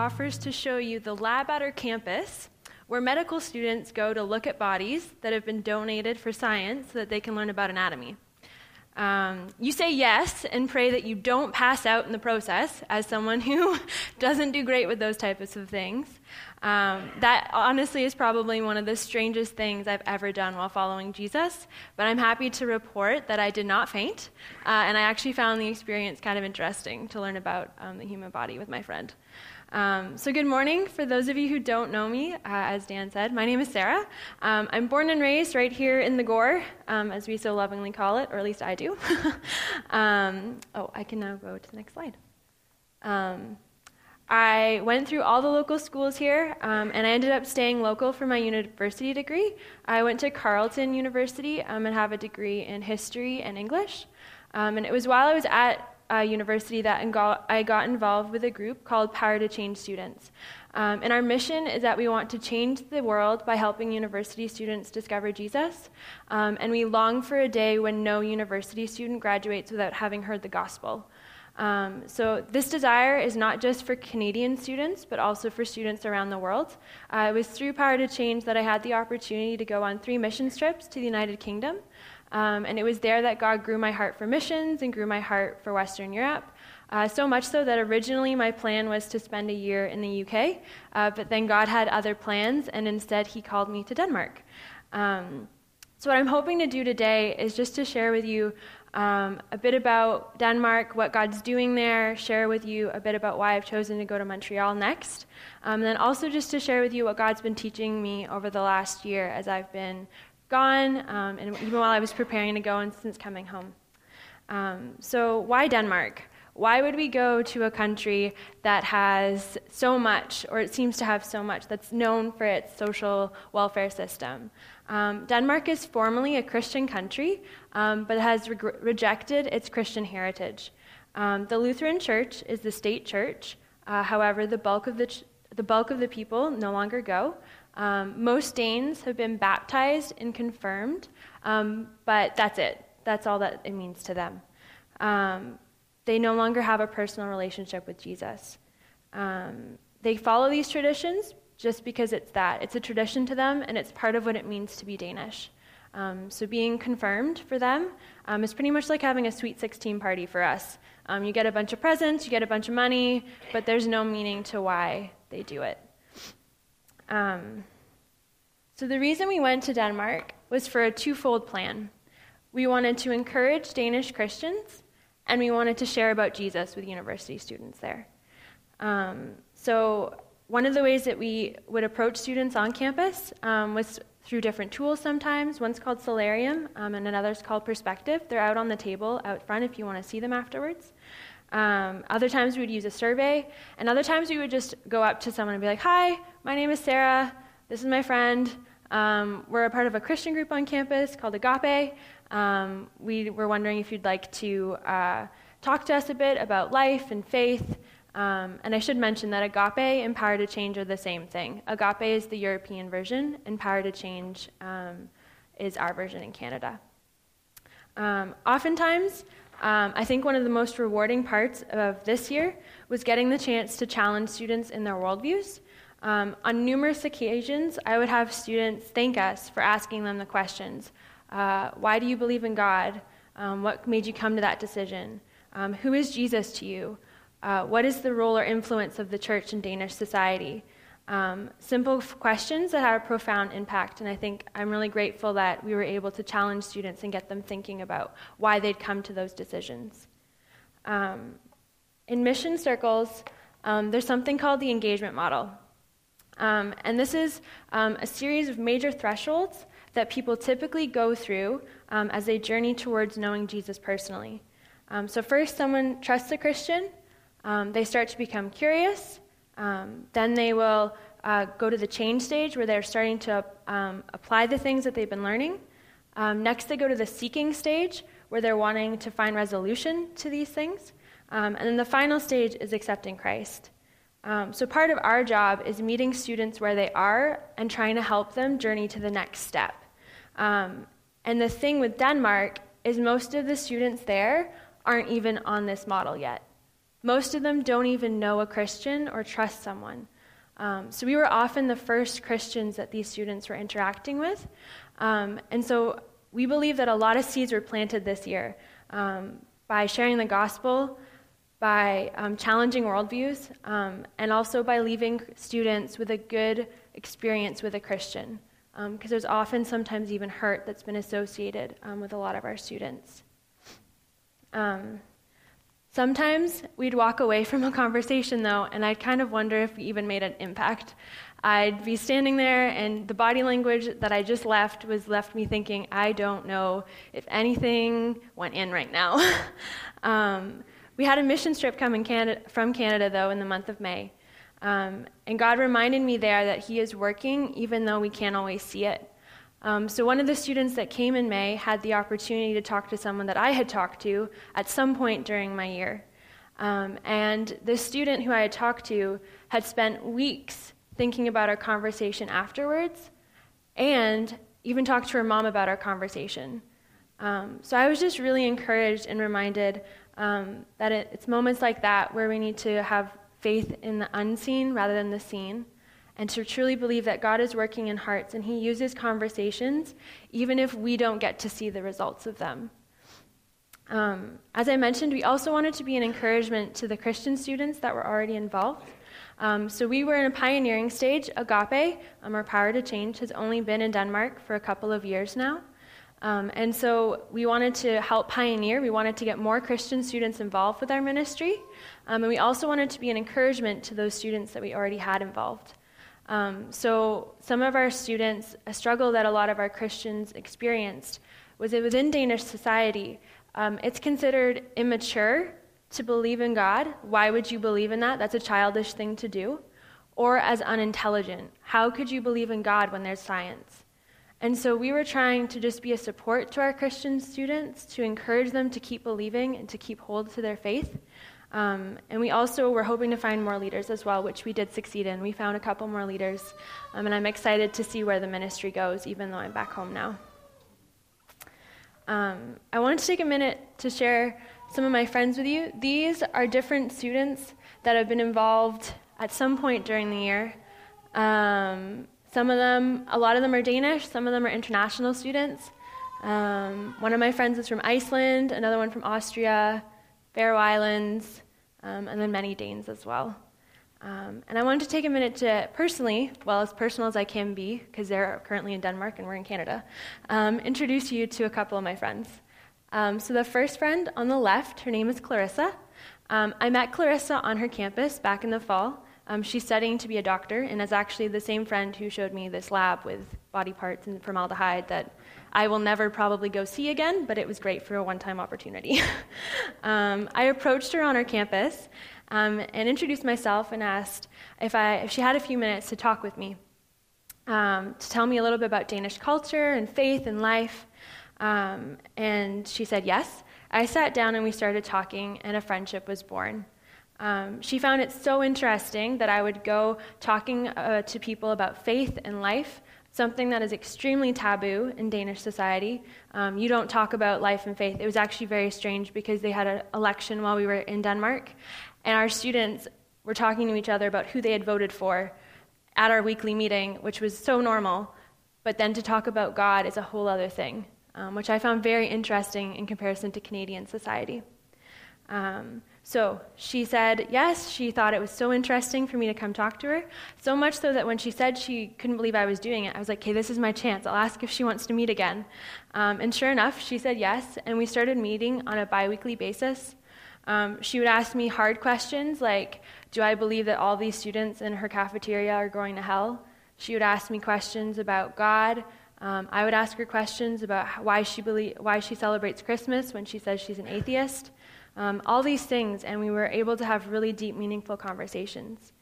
Offers to show you the lab at our campus where medical students go to look at bodies that have been donated for science so that they can learn about anatomy. Um, you say yes and pray that you don't pass out in the process as someone who doesn't do great with those types of things. Um, that honestly is probably one of the strangest things I've ever done while following Jesus, but I'm happy to report that I did not faint, uh, and I actually found the experience kind of interesting to learn about um, the human body with my friend. Um, so, good morning. For those of you who don't know me, uh, as Dan said, my name is Sarah. Um, I'm born and raised right here in the Gower, um, as we so lovingly call it, or at least I do. Um, oh, I can now go to the next slide. Um, I went through all the local schools here, um, and I ended up staying local for my university degree. I went to Carleton University and have a degree in history and English. and it was while I was at uh, university that I got involved with a group called Power to Change Students. Um, and our mission is that we want to change the world by helping university students discover Jesus. Um, and we long for a day when no university student graduates without having heard the gospel. Um, so, this desire is not just for Canadian students, but also for students around the world. Uh, it was through Power to Change that I had the opportunity to go on three mission trips to the United Kingdom. Um, and it was there that God grew my heart for missions and grew my heart for Western Europe. Uh, so much so that originally my plan was to spend a year in the UK, uh, but then God had other plans, and instead He called me to Denmark. Um, so, what I'm hoping to do today is just to share with you um, a bit about Denmark, what God's doing there, share with you a bit about why I've chosen to go to Montreal next, um, and then also just to share with you what God's been teaching me over the last year as I've been gone, um, and even while I was preparing to go and since coming home. Um, so, why Denmark? Why would we go to a country that has so much, or it seems to have so much, that's known for its social welfare system? Um, Denmark is formally a Christian country, um, but has re- rejected its Christian heritage. Um, the Lutheran Church is the state church. Uh, however, the bulk of the ch- the bulk of the people no longer go. Um, most Danes have been baptized and confirmed, um, but that's it. That's all that it means to them. Um, they no longer have a personal relationship with Jesus. Um, they follow these traditions just because it's that. It's a tradition to them, and it's part of what it means to be Danish. Um, so being confirmed for them um, is pretty much like having a sweet 16 party for us. you get a bunch of presents, you get a bunch of money, but there's no meaning to why they do it. Um, so, the reason we went to Denmark was for a twofold plan. We wanted to encourage Danish Christians, and we wanted to share about Jesus with university students there. Um, so, one of the ways that we would approach students on campus um, was through different tools sometimes. One's called Soularium, um, and another's called Perspective. They're out on the table out front if you want to see them afterwards. Um, other times we would use a survey, and other times we would just go up to someone and be like, Hi, my name is Sarah. This is my friend. Um, we're a part of a Christian group on campus called Agape. Um, we were wondering if you'd like to uh, talk to us a bit about life and faith. Um, and I should mention that Agape and Power to Change are the same thing. Agape is the European version, and Power to Change um, is our version in Canada. Um, oftentimes, um, I think one of the most rewarding parts of this year was getting the chance to challenge students in their worldviews. Um, on numerous occasions, I would have students thank us for asking them the questions uh, Why do you believe in God? Um, what made you come to that decision? Um, who is Jesus to you? Uh, what is the role or influence of the church in Danish society? Um, simple questions that have a profound impact, and I think I'm really grateful that we were able to challenge students and get them thinking about why they'd come to those decisions. Um, in mission circles, um, there's something called the engagement model. Um, and this is um, a series of major thresholds that people typically go through um, as they journey towards knowing Jesus personally. so, first, someone trusts a Christian, they start to become curious. Um, then they will uh, go to the change stage where they're starting to um, apply the things that they've been learning. Um, next, they go to the seeking stage where they're wanting to find resolution to these things. Um, and then the final stage is accepting Christ. Um, so, part of our job is meeting students where they are and trying to help them journey to the next step. Um, and the thing with Denmark is most of the students there aren't even on this model yet. Most of them don't even know a Christian or trust someone. Um, so we were often the first Christians that these students were interacting with. Um, and so we believe that a lot of seeds were planted this year um, by sharing the gospel, by um, challenging worldviews, um, and also by leaving students with a good experience with a Christian. Because um, there's often, sometimes even hurt that's been associated with a lot of our students. Um, Sometimes we'd walk away from a conversation, though, and I'd kind of wonder if we even made an impact. I'd be standing there, and the body language that I just left was left me thinking, I don't know if anything went in right now. um, we had a mission trip coming Canada, from Canada, though, in the month of May. Um, and God reminded me there that He is working even though we can't always see it. Um, so, one of the students that came in May had the opportunity to talk to someone that I had talked to at some point during my year. Um, and the student who I had talked to had spent weeks thinking about our conversation afterwards and even talked to her mom about our conversation. Um, so, I was just really encouraged and reminded um, that it, it's moments like that where we need to have faith in the unseen rather than the seen and to truly believe that God is working in hearts and He uses conversations even if we don't get to see the results of them. Um, as I mentioned, we also wanted to be an encouragement to the Christian students that were already involved. Um, so we were in a pioneering stage. Agape, um, our Power to Change, has only been in Denmark for a couple of years now. Um, and so we wanted to help pioneer. We wanted to get more Christian students involved with our ministry. Um, and we also wanted to be an encouragement to those students that we already had involved. Um, so, some of our students, a struggle that a lot of our Christians experienced was that within Danish society, um, it's considered immature to believe in God. Why would you believe in that? That's a childish thing to do. Or as unintelligent. How could you believe in God when there's science? And so we were trying to just be a support to our Christian students, to encourage them to keep believing and to keep hold to their faith. Um, and we also were hoping to find more leaders as well, which we did succeed in. We found a couple more leaders, um, and I'm excited to see where the ministry goes, even though I'm back home now. Um, I wanted to take a minute to share some of my friends with you. These are different students that have been involved at some point during the year. Um, some of them, a lot of them are Danish, some of them are international students. Um, one of my friends is from Iceland, another one from Austria. Faroe Islands, um, and then many Danes as well. Um, and I wanted to take a minute to personally, well, as personal as I can be, because they're currently in Denmark and we're in Canada, um, introduce you to a couple of my friends. Um, so the first friend on the left, her name is Clarissa. Um, I met Clarissa on her campus back in the fall. Um, she's studying to be a doctor and is actually the same friend who showed me this lab with body parts and formaldehyde that I will never probably go see again, but it was great for a one time opportunity. um, I approached her on her campus um, and introduced myself and asked if, I, if she had a few minutes to talk with me, um, to tell me a little bit about Danish culture and faith and life. Um, and she said yes. I sat down and we started talking, and a friendship was born. Um, she found it so interesting that I would go talking uh, to people about faith and life something that is extremely taboo in Danish society. Um, you don't talk about life and faith. It was actually very strange because they had an election while we were in Denmark, and our students were talking to each other about who they had voted for at our weekly meeting, which was so normal. But then to talk about God is a whole other thing, um, which I found very interesting in comparison to Canadian society. Um, so she said yes. She thought it was so interesting for me to come talk to her. So much so that when she said she couldn't believe I was doing it, I was like, okay, this is my chance. I'll ask if she wants to meet again. Um, and sure enough, she said yes. And we started meeting on a bi weekly basis. Um, she would ask me hard questions like, do I believe that all these students in her cafeteria are going to hell? She would ask me questions about God. Um, I would ask her questions about why she, believe, why she celebrates Christmas when she says she's an atheist um, all these things, and we were able to have really deep, meaningful conversations.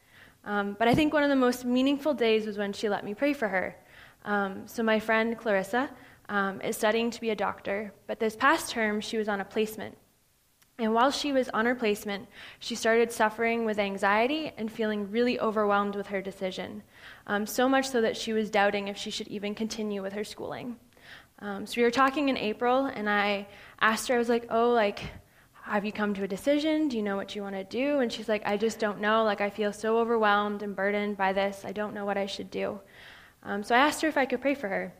Um, but I think one of the most meaningful days was when she let me pray for her. Um, so, my friend Clarissa um, is studying to be a doctor, but this past term she was on a placement. And while she was on her placement, she started suffering with anxiety and feeling really overwhelmed with her decision. Um, so much so that she was doubting if she should even continue with her schooling. Um, so we were talking in April, and I asked her, I was like, oh, like, have you come to a decision? Do you know what you want to do? And she's like, I just don't know. Like, I feel so overwhelmed and burdened by this. I don't know what I should do. Um, so I asked her if I could pray for her.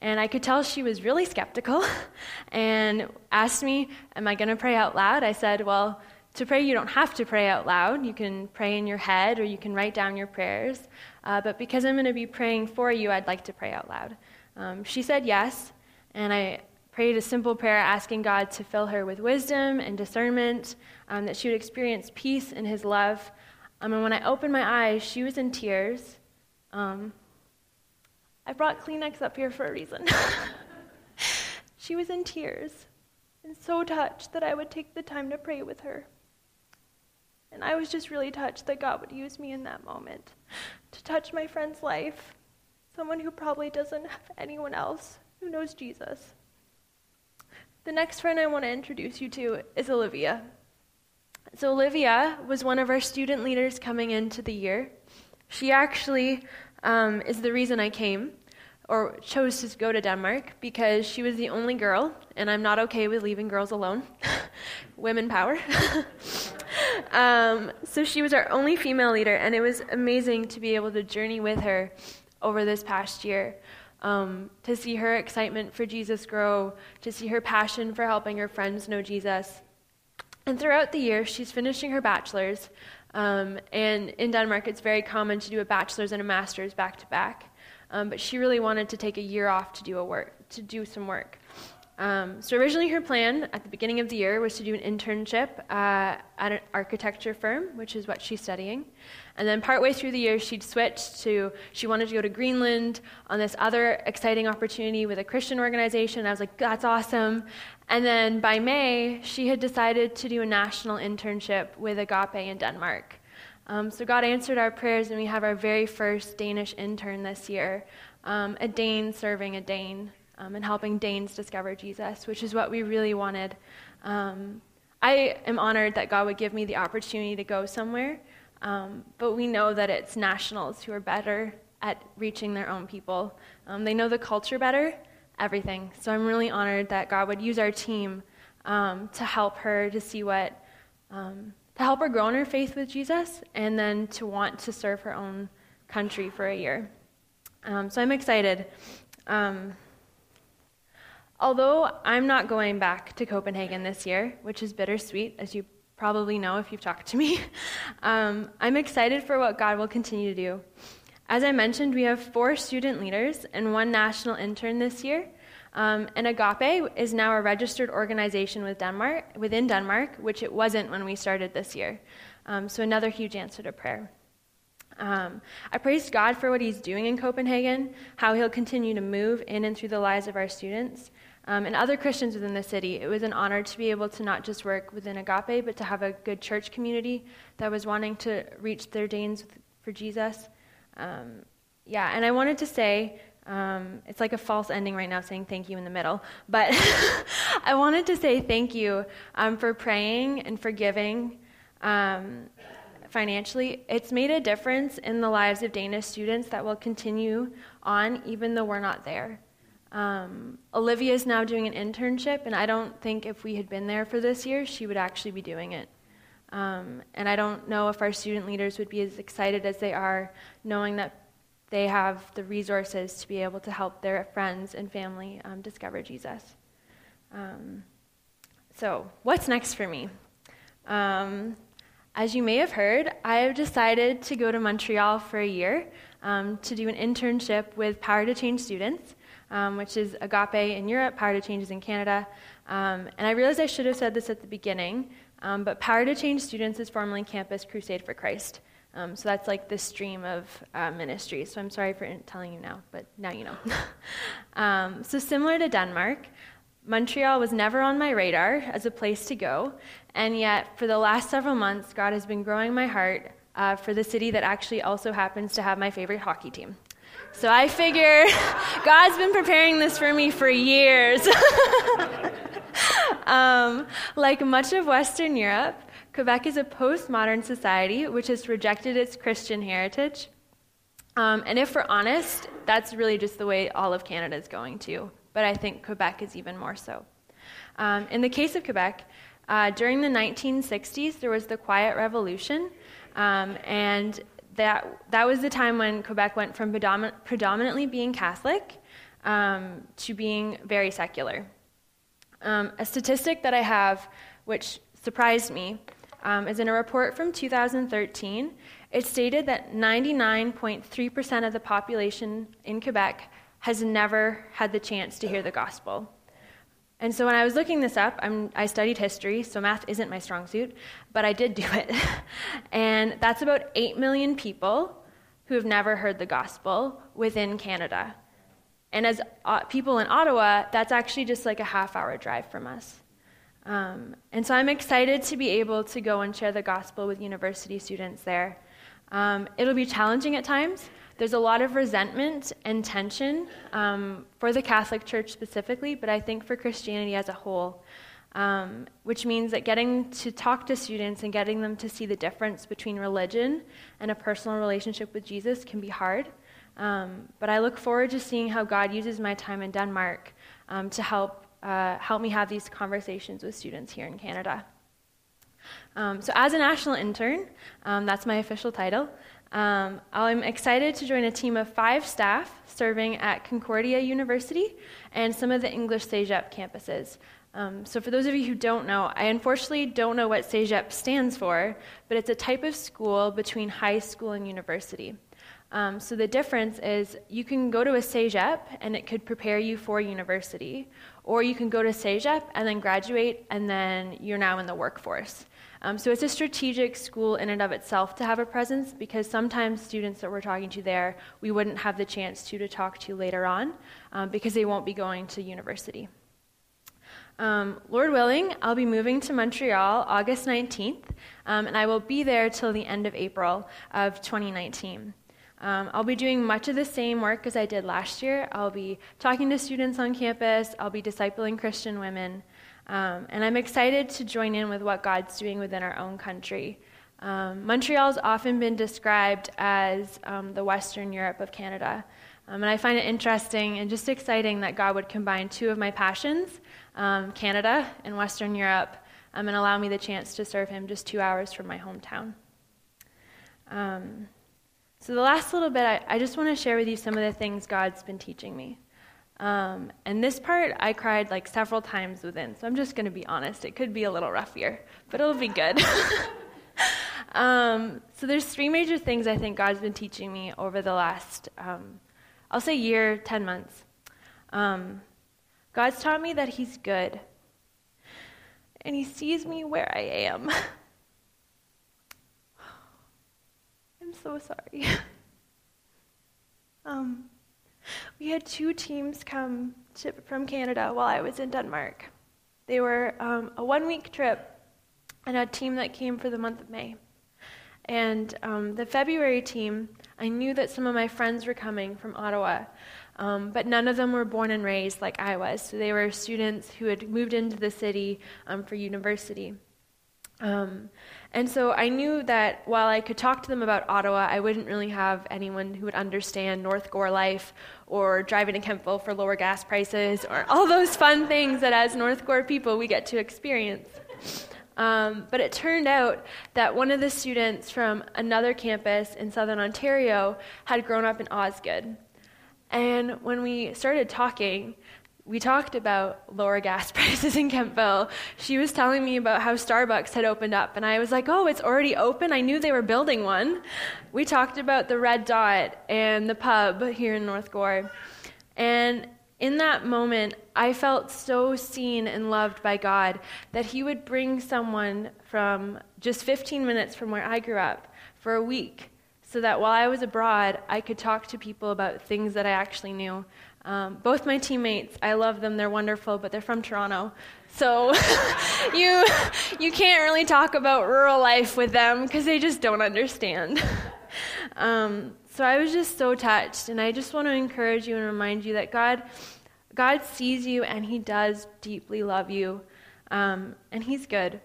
And I could tell she was really skeptical and asked me, Am I going to pray out loud? I said, Well, to pray, you don't have to pray out loud. You can pray in your head or you can write down your prayers. Uh, but because I'm going to be praying for you, I'd like to pray out loud. Um, she said yes, and I prayed a simple prayer asking God to fill her with wisdom and discernment, um, that she would experience peace in His love. Um, and when I opened my eyes, she was in tears. Um, I brought Kleenex up here for a reason. she was in tears and so touched that I would take the time to pray with her. And I was just really touched that God would use me in that moment to touch my friend's life, someone who probably doesn't have anyone else who knows Jesus. The next friend I want to introduce you to is Olivia. So, Olivia was one of our student leaders coming into the year. She actually um, is the reason I came or chose to go to Denmark because she was the only girl, and I'm not okay with leaving girls alone. Women power. um, so she was our only female leader, and it was amazing to be able to journey with her over this past year. Um, to see her excitement for Jesus grow, to see her passion for helping her friends know Jesus. And throughout the year, she's finishing her bachelor's. Um, and in Denmark, it's very common to do a bachelor's and a master's back to back. Um, but she really wanted to take a year off to do a work to do some work. Um, so originally, her plan at the beginning of the year was to do an internship uh, at an architecture firm, which is what she's studying. And then partway through the year, she'd switched to she wanted to go to Greenland on this other exciting opportunity with a Christian organization. I was like, that's awesome. And then by May, she had decided to do a national internship with Agape in Denmark. Um, so God answered our prayers, and we have our very first Danish intern this year, um, a Dane serving a Dane um, and helping Danes discover Jesus, which is what we really wanted. Um, I am honored that God would give me the opportunity to go somewhere, um, but we know that it's nationals who are better at reaching their own people. Um, they know the culture better, everything. So I'm really honored that God would use our team to help her to see what to help her grow in her faith with Jesus, and then to want to serve her own country for a year. Um, so I'm excited. Um, although I'm not going back to Copenhagen this year, which is bittersweet, as you probably know if you've talked to me, um, I'm excited for what God will continue to do. As I mentioned, we have four student leaders and one national intern this year. Um, and Agape is now a registered organization with Denmark, within Denmark, which it wasn't when we started this year. Um, so, another huge answer to prayer. Um, I praise God for what He's doing in Copenhagen, how He'll continue to move in and through the lives of our students um, and other Christians within the city. It was an honor to be able to not just work within Agape, but to have a good church community that was wanting to reach their Danes for Jesus. Um, yeah, and I wanted to say um, it's like a false ending right now saying thank you in the middle. But I wanted to say thank you um, for praying and for giving um, financially. It's made a difference in the lives of Danish students that will continue on even though we're not there. Um, Olivia is now doing an internship, and I don't think if we had been there for this year, she would actually be doing it. Um, and I don't know if our student leaders would be as excited as they are knowing that they have the resources to be able to help their friends and family um, discover Jesus. Um, so, what's next for me? Um, as you may have heard, I have decided to go to Montreal for a year um, to do an internship with Power to Change students, um, which is Agape in Europe, Power to Change is in Canada. Um, and I realized I should have said this at the beginning, but Power to Change students is formerly Campus Crusade for Christ. Um, so that's like the stream of uh, ministry. So I'm sorry for telling you now, but now you know. um, so similar to Denmark, Montreal was never on my radar as a place to go, and yet for the last several months, God has been growing my heart uh, for the city that actually also happens to have my favorite hockey team. So I figure God's been preparing this for me for years. um, like much of Western Europe, Quebec is a postmodern society which has rejected its Christian heritage. Um, and if we're honest, that's really just the way all of Canada is going to. But I think Quebec is even more so. Um, in the case of Quebec, Uh, during the 1960s, there was the Quiet Revolution, um, and that, that was the time when Quebec went from predomin- predominantly being Catholic um, to being very secular. Um, a statistic that I have, which surprised me, um, is in a report from 2013. It stated that 99.3% of the population in Quebec has never had the chance to hear the gospel. And so when I was looking this up, I'm, i studied history, so math isn't my strong suit, but I did do it. and that's about 8 million people who have never heard the gospel within Canada. And as uh, people in Ottawa, that's actually just like a half hour drive from us. Um, and so I'm excited to be able to go and share the gospel with university students there. Um, it'll be challenging at times. There's a lot of resentment and tension um, for the Catholic Church specifically, but I think for Christianity as a whole, um, which means that getting to talk to students and getting them to see the difference between religion and a personal relationship with Jesus can be hard. Um, but I look forward to seeing how God uses my time in Denmark um, to help uh, help me have these conversations with students here in Canada. Um, so, as a national intern, um, that's my official title. Um, I'm excited to join a team of five staff serving at Concordia University and some of the English CEGEP campuses. Um, so, for those of you who don't know, I unfortunately don't know what CEGEP stands for, but it's a type of school between high school and university. Um, so the difference is you can go to a CEGEP and it could prepare you for university, or you can go to CEGEP and then graduate and then you're now in the workforce. Um, so it's a strategic school in and of itself to have a presence because sometimes students that we're talking to there, we wouldn't have the chance to to talk to later on um, because they won't be going to university. Um, Lord willing, I'll be moving to Montreal August 19th, um, and I will be there till the end of April of 2019. Um, I'll be doing much of the same work as I did last year. I'll be talking to students on campus, I'll be discipling Christian women, um, and I'm excited to join in with what God's doing within our own country. Um, Montreal's often been described as um, the Western Europe of Canada. Um, and I find it interesting and just exciting that God would combine two of my passions, um, Canada and Western Europe, and allow me the chance to serve Him just two hours from my hometown. Um, so, the last little bit, I, I just want to share with you some of the things God's been teaching me. Um, and this part, I cried like several times within, so I'm just going to be honest. It could be a little rough here, but it'll be good. um, so, there's three major things I think God's been teaching me over the last, um, I'll say, year, 10 months. Um, God's taught me that He's good, and He sees me where I am. I'm so sorry. um, we had two teams come to, from Canada while I was in Denmark. They were um, a one week trip and a team that came for the month of May. And um, the February team, I knew that some of my friends were coming from Ottawa, um, but none of them were born and raised like I was. So they were students who had moved into the city um, for university. Um, and so I knew that while I could talk to them about Ottawa, I wouldn't really have anyone who would understand North Gower life or driving to Kemptville for lower gas prices or all those fun things that as North Gower people we get to experience. Um, but it turned out that one of the students from another campus in southern Ontario had grown up in Osgoode. And when we started talking, we talked about lower gas prices in Kemptville. She was telling me about how Starbucks had opened up, and I was like, oh, it's already open? I knew they were building one. We talked about the Red Dot and the pub here in North Gower. And in that moment, I felt so seen and loved by God that He would bring someone from just 15 minutes from where I grew up for a week so that while I was abroad, I could talk to people about things that I actually knew um, both my teammates, I love them. They're wonderful, but they're from Toronto, so you you can't really talk about rural life with them because they just don't understand. um, so I was just so touched, and I just want to encourage you and remind you that God God sees you and He does deeply love you, um, and He's good.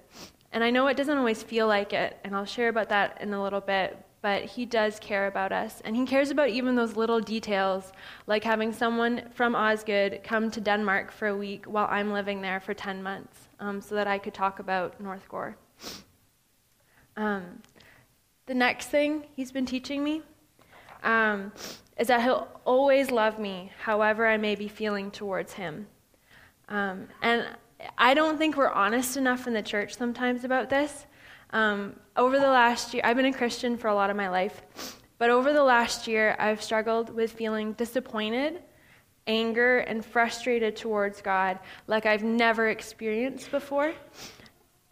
And I know it doesn't always feel like it, and I'll share about that in a little bit. But He does care about us. And He cares about even those little details, like having someone from Osgoode come to Denmark for a week while I'm living there for 10 months um, so that I could talk about North Gower. Um, the next thing He's been teaching me um, is that He'll always love me, however I may be feeling towards Him. Um, and I don't think we're honest enough in the church sometimes about this. Um, over the last year, I've been a Christian for a lot of my life, but over the last year, I've struggled with feeling disappointed, anger, and frustrated towards God like I've never experienced before.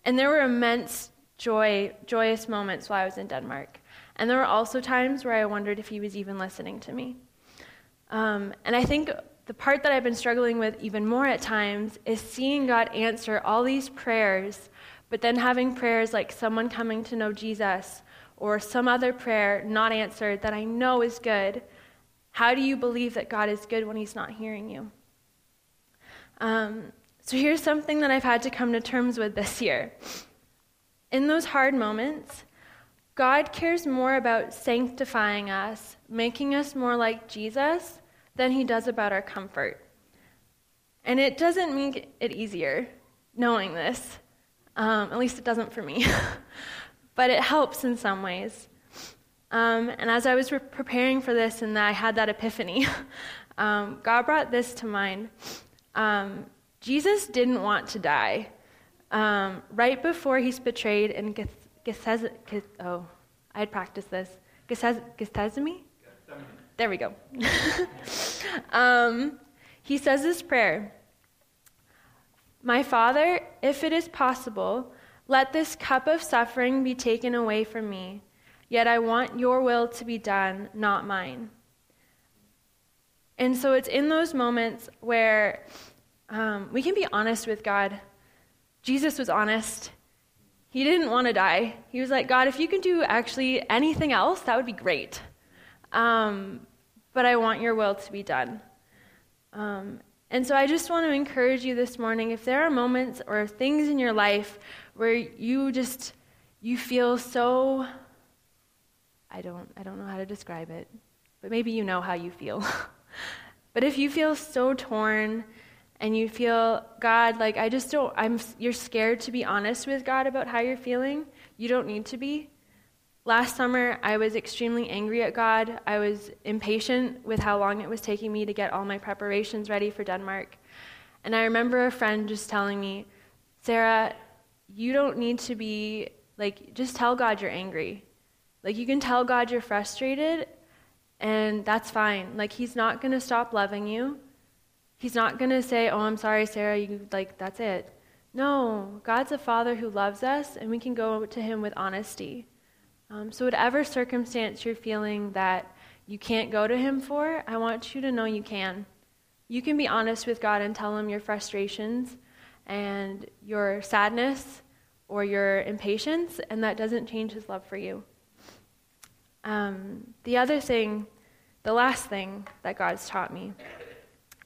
And there were immense joy, joyous moments while I was in Denmark. And there were also times where I wondered if he was even listening to me. Um, and I think the part that I've been struggling with even more at times is seeing God answer all these prayers but then having prayers like someone coming to know Jesus or some other prayer not answered that I know is good, how do you believe that God is good when He's not hearing you? Um, so here's something that I've had to come to terms with this year. In those hard moments, God cares more about sanctifying us, making us more like Jesus, than He does about our comfort. And it doesn't make it easier knowing this. Um, at least it doesn't for me. but it helps in some ways. Um, and as I was re- preparing for this and I had that epiphany, um, God brought this to mind. Um, Jesus didn't want to die. Um, right before he's betrayed in Gethsemane, oh, I had practiced this. Gethsemane? There we go. Um, he says this prayer my Father, if it is possible, let this cup of suffering be taken away from me. Yet I want your will to be done, not mine. And so it's in those moments where um, we can be honest with God. Jesus was honest. He didn't want to die. He was like, God, if you can do actually anything else, that would be great. Um, but I want your will to be done. Um, and so I just want to encourage you this morning if there are moments or things in your life where you just you feel so I don't I don't know how to describe it, but maybe you know how you feel. but if you feel so torn and you feel God like I just don't I'm you're scared to be honest with God about how you're feeling, you don't need to be. Last summer, I was extremely angry at God. I was impatient with how long it was taking me to get all my preparations ready for Denmark. And I remember a friend just telling me, Sarah, you don't need to be, like, just tell God you're angry. Like, you can tell God you're frustrated, and that's fine. Like, He's not going to stop loving you. He's not going to say, Oh, I'm sorry, Sarah, you, like, that's it. No, God's a father who loves us, and we can go to Him with honesty. Um, so, whatever circumstance you're feeling that you can't go to Him for, I want you to know you can. You can be honest with God and tell Him your frustrations and your sadness or your impatience, and that doesn't change His love for you. Um, the other thing, the last thing that God's taught me,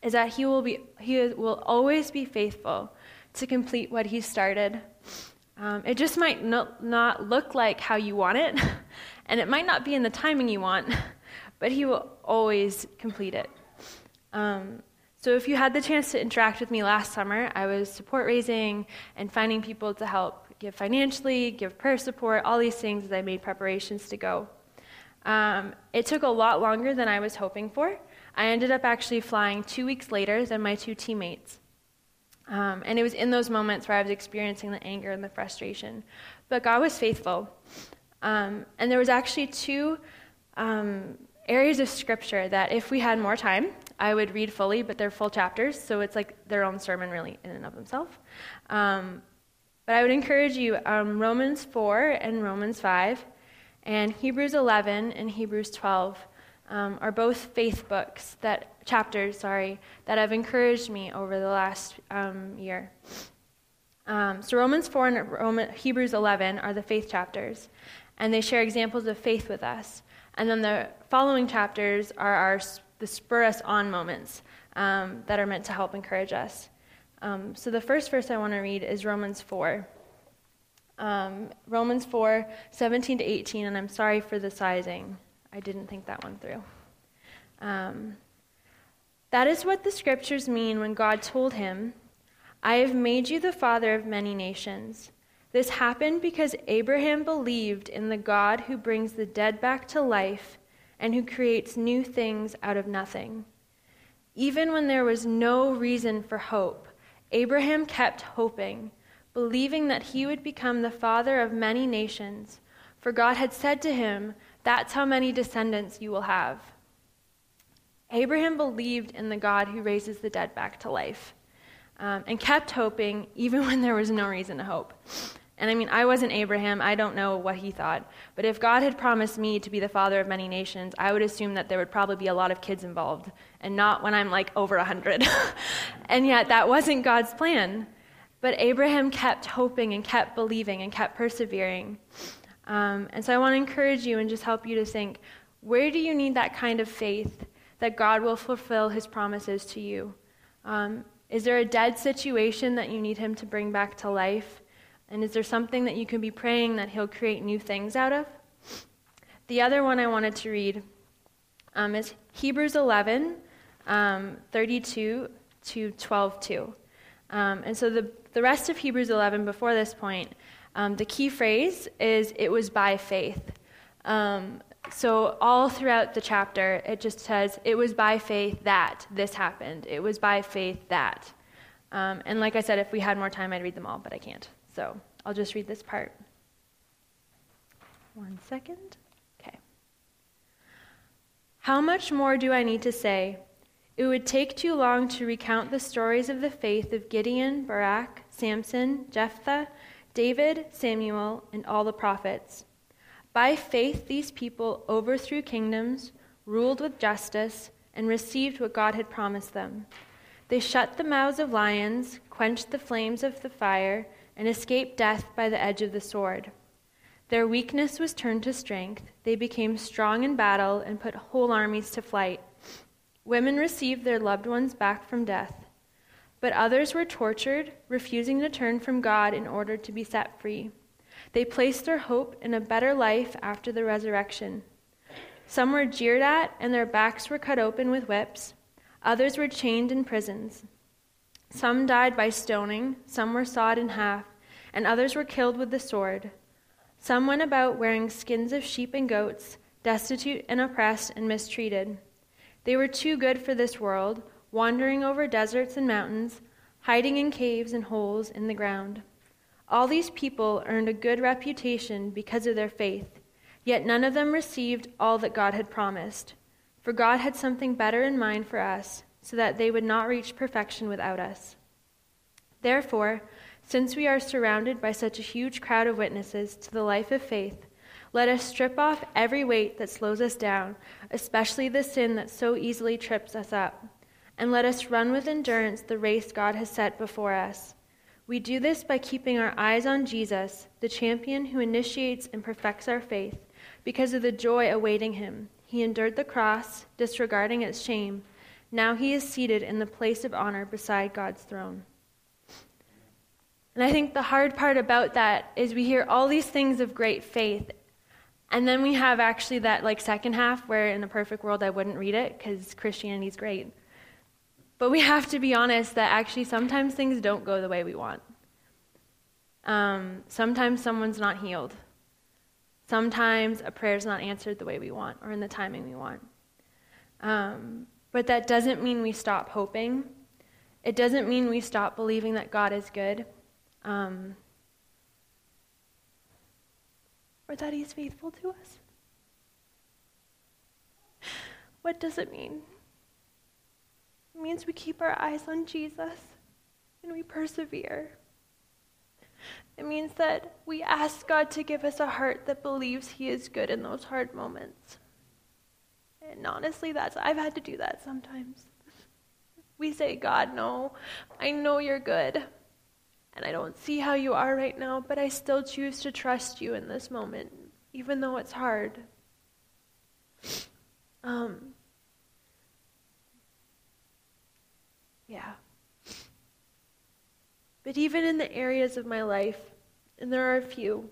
is that He will be He will always be faithful to complete what He started. Um, it just might not, not look like how you want it, and it might not be in the timing you want, but He will always complete it. Um, so, if you had the chance to interact with me last summer, I was support raising and finding people to help give financially, give prayer support, all these things as I made preparations to go. Um, it took a lot longer than I was hoping for. I ended up actually flying two weeks later than my two teammates. Um, and it was in those moments where I was experiencing the anger and the frustration. But God was faithful. Um, and there was actually two um, areas of scripture that if we had more time, I would read fully, but they're full chapters, so it's like their own sermon, really, in and of themselves. Um, but I would encourage you um, Romans 4 and Romans 5, and Hebrews 11 and Hebrews 12 um, are both faith books that chapters, sorry, that have encouraged me over the last um, year. Um, so Romans 4 and Roman, Hebrews 11 are the faith chapters, and they share examples of faith with us. And then the following chapters are our the spur us on moments um, that are meant to help encourage us. Um, so the first verse I want to read is Romans 4. Um, Romans 4 17 to 18, and I'm sorry for the sizing. I didn't think that one through. Um, that is what the scriptures mean when God told him, I have made you the father of many nations. This happened because Abraham believed in the God who brings the dead back to life and who creates new things out of nothing. Even when there was no reason for hope, Abraham kept hoping, believing that he would become the father of many nations, for God had said to him, That's how many descendants you will have. Abraham believed in the God who raises the dead back to life um, and kept hoping even when there was no reason to hope. And I mean, I wasn't Abraham. I don't know what he thought. But if God had promised me to be the father of many nations, I would assume that there would probably be a lot of kids involved, and not when I'm like over 100. and yet, that wasn't God's plan. But Abraham kept hoping and kept believing and kept persevering. Um, and so I want to encourage you and just help you to think where do you need that kind of faith that God will fulfill his promises to you? Um, is there a dead situation that you need him to bring back to life? And is there something that you can be praying that He'll create new things out of? The other one I wanted to read um, is Hebrews 11, um, 32 to 12 2. Um, and so the, the rest of Hebrews 11 before this point, um, the key phrase is it was by faith. Um, so all throughout the chapter, it just says it was by faith that this happened. It was by faith that. Um, and like I said, if we had more time, I'd read them all, but I can't. So I'll just read this part. One second. Okay. How much more do I need to say? It would take too long to recount the stories of the faith of Gideon, Barak, Samson, Jephthah, David, Samuel, and all the prophets. By faith, these people overthrew kingdoms, ruled with justice, and received what God had promised them. They shut the mouths of lions, quenched the flames of the fire and escaped death by the edge of the sword. Their weakness was turned to strength. They became strong in battle and put whole armies to flight. Women received their loved ones back from death. But others were tortured, refusing to turn from God in order to be set free. They placed their hope in a better life after the resurrection. Some were jeered at, and their backs were cut open with whips. Others were chained in prisons. Some died by stoning, some were sawed in half, and others were killed with the sword. Some went about wearing skins of sheep and goats, destitute and oppressed and mistreated. They were too good for this world, wandering over deserts and mountains, hiding in caves and holes in the ground. All these people earned a good reputation because of their faith, yet none of them received all that God had promised. For God had something better in mind for us so that they would not reach perfection without us. Therefore, since we are surrounded by such a huge crowd of witnesses to the life of faith, let us strip off every weight that slows us down, especially the sin that so easily trips us up, and let us run with endurance the race God has set before us. We do this by keeping our eyes on Jesus, the champion who initiates and perfects our faith. Because of the joy awaiting him, he endured the cross, disregarding its shame now he is seated in the place of honor beside God's throne. And I think the hard part about that is we hear all these things of great faith, and then we have actually that like second half where in a perfect world I wouldn't read it because Christianity is great. But we have to be honest that actually sometimes things don't go the way we want. Um, sometimes someone's not healed. Sometimes a prayer's not answered the way we want or in the timing we want. Um, but that doesn't mean we stop hoping. It doesn't mean we stop believing that God is good. Um, or that He's faithful to us. What does it mean? Means we keep our eyes on Jesus and we persevere. It means that we ask God to give us a heart that believes He is good in those hard moments. And honestly, that's I've had to do that sometimes. We say, God, no, I know you're good. And I don't see how you are right now, but I still choose to trust you in this moment, even though it's hard. Um, yeah. But even in the areas of my life and there are a few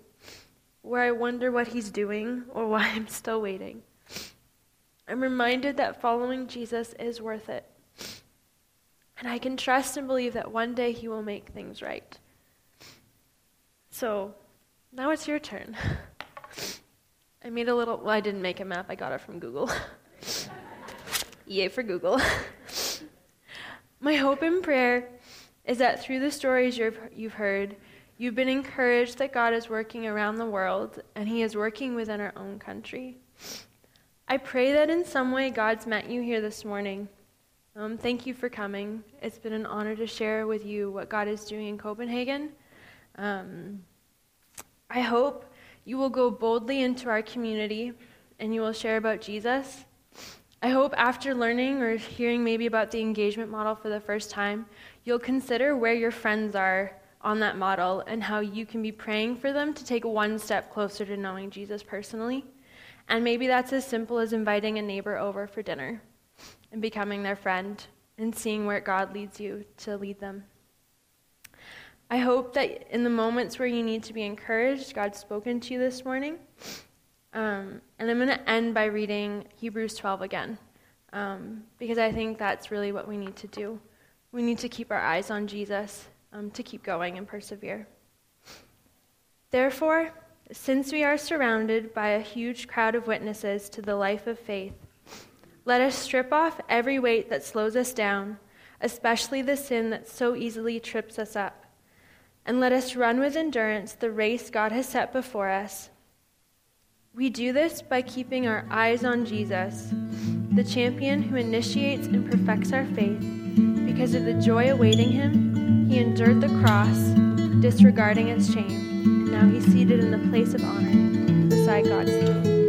where I wonder what he's doing or why I'm still waiting. I'm reminded that following Jesus is worth it. And I can trust and believe that one day he will make things right. So, now it's your turn. I made a little, well, I didn't make a map, I got it from Google. Yay for Google. My hope and prayer is that through the stories you've, you've heard, you've been encouraged that God is working around the world and He is working within our own country. I pray that in some way God's met you here this morning. Um, thank you for coming. It's been an honor to share with you what God is doing in Copenhagen. Um, I hope you will go boldly into our community and you will share about Jesus. I hope after learning or hearing maybe about the engagement model for the first time, you'll consider where your friends are on that model and how you can be praying for them to take one step closer to knowing Jesus personally. And maybe that's as simple as inviting a neighbor over for dinner and becoming their friend and seeing where God leads you to lead them. I hope that in the moments where you need to be encouraged, God's spoken to you this morning. Um, and I'm going to end by reading Hebrews 12 again, um, because I think that's really what we need to do. We need to keep our eyes on Jesus um, to keep going and persevere. Therefore, since we are surrounded by a huge crowd of witnesses to the life of faith, let us strip off every weight that slows us down, especially the sin that so easily trips us up, and let us run with endurance the race God has set before us we do this by keeping our eyes on Jesus, the champion who initiates and perfects our faith. Because of the joy awaiting him, he endured the cross, disregarding its shame, and now he's seated in the place of honor beside God's throne.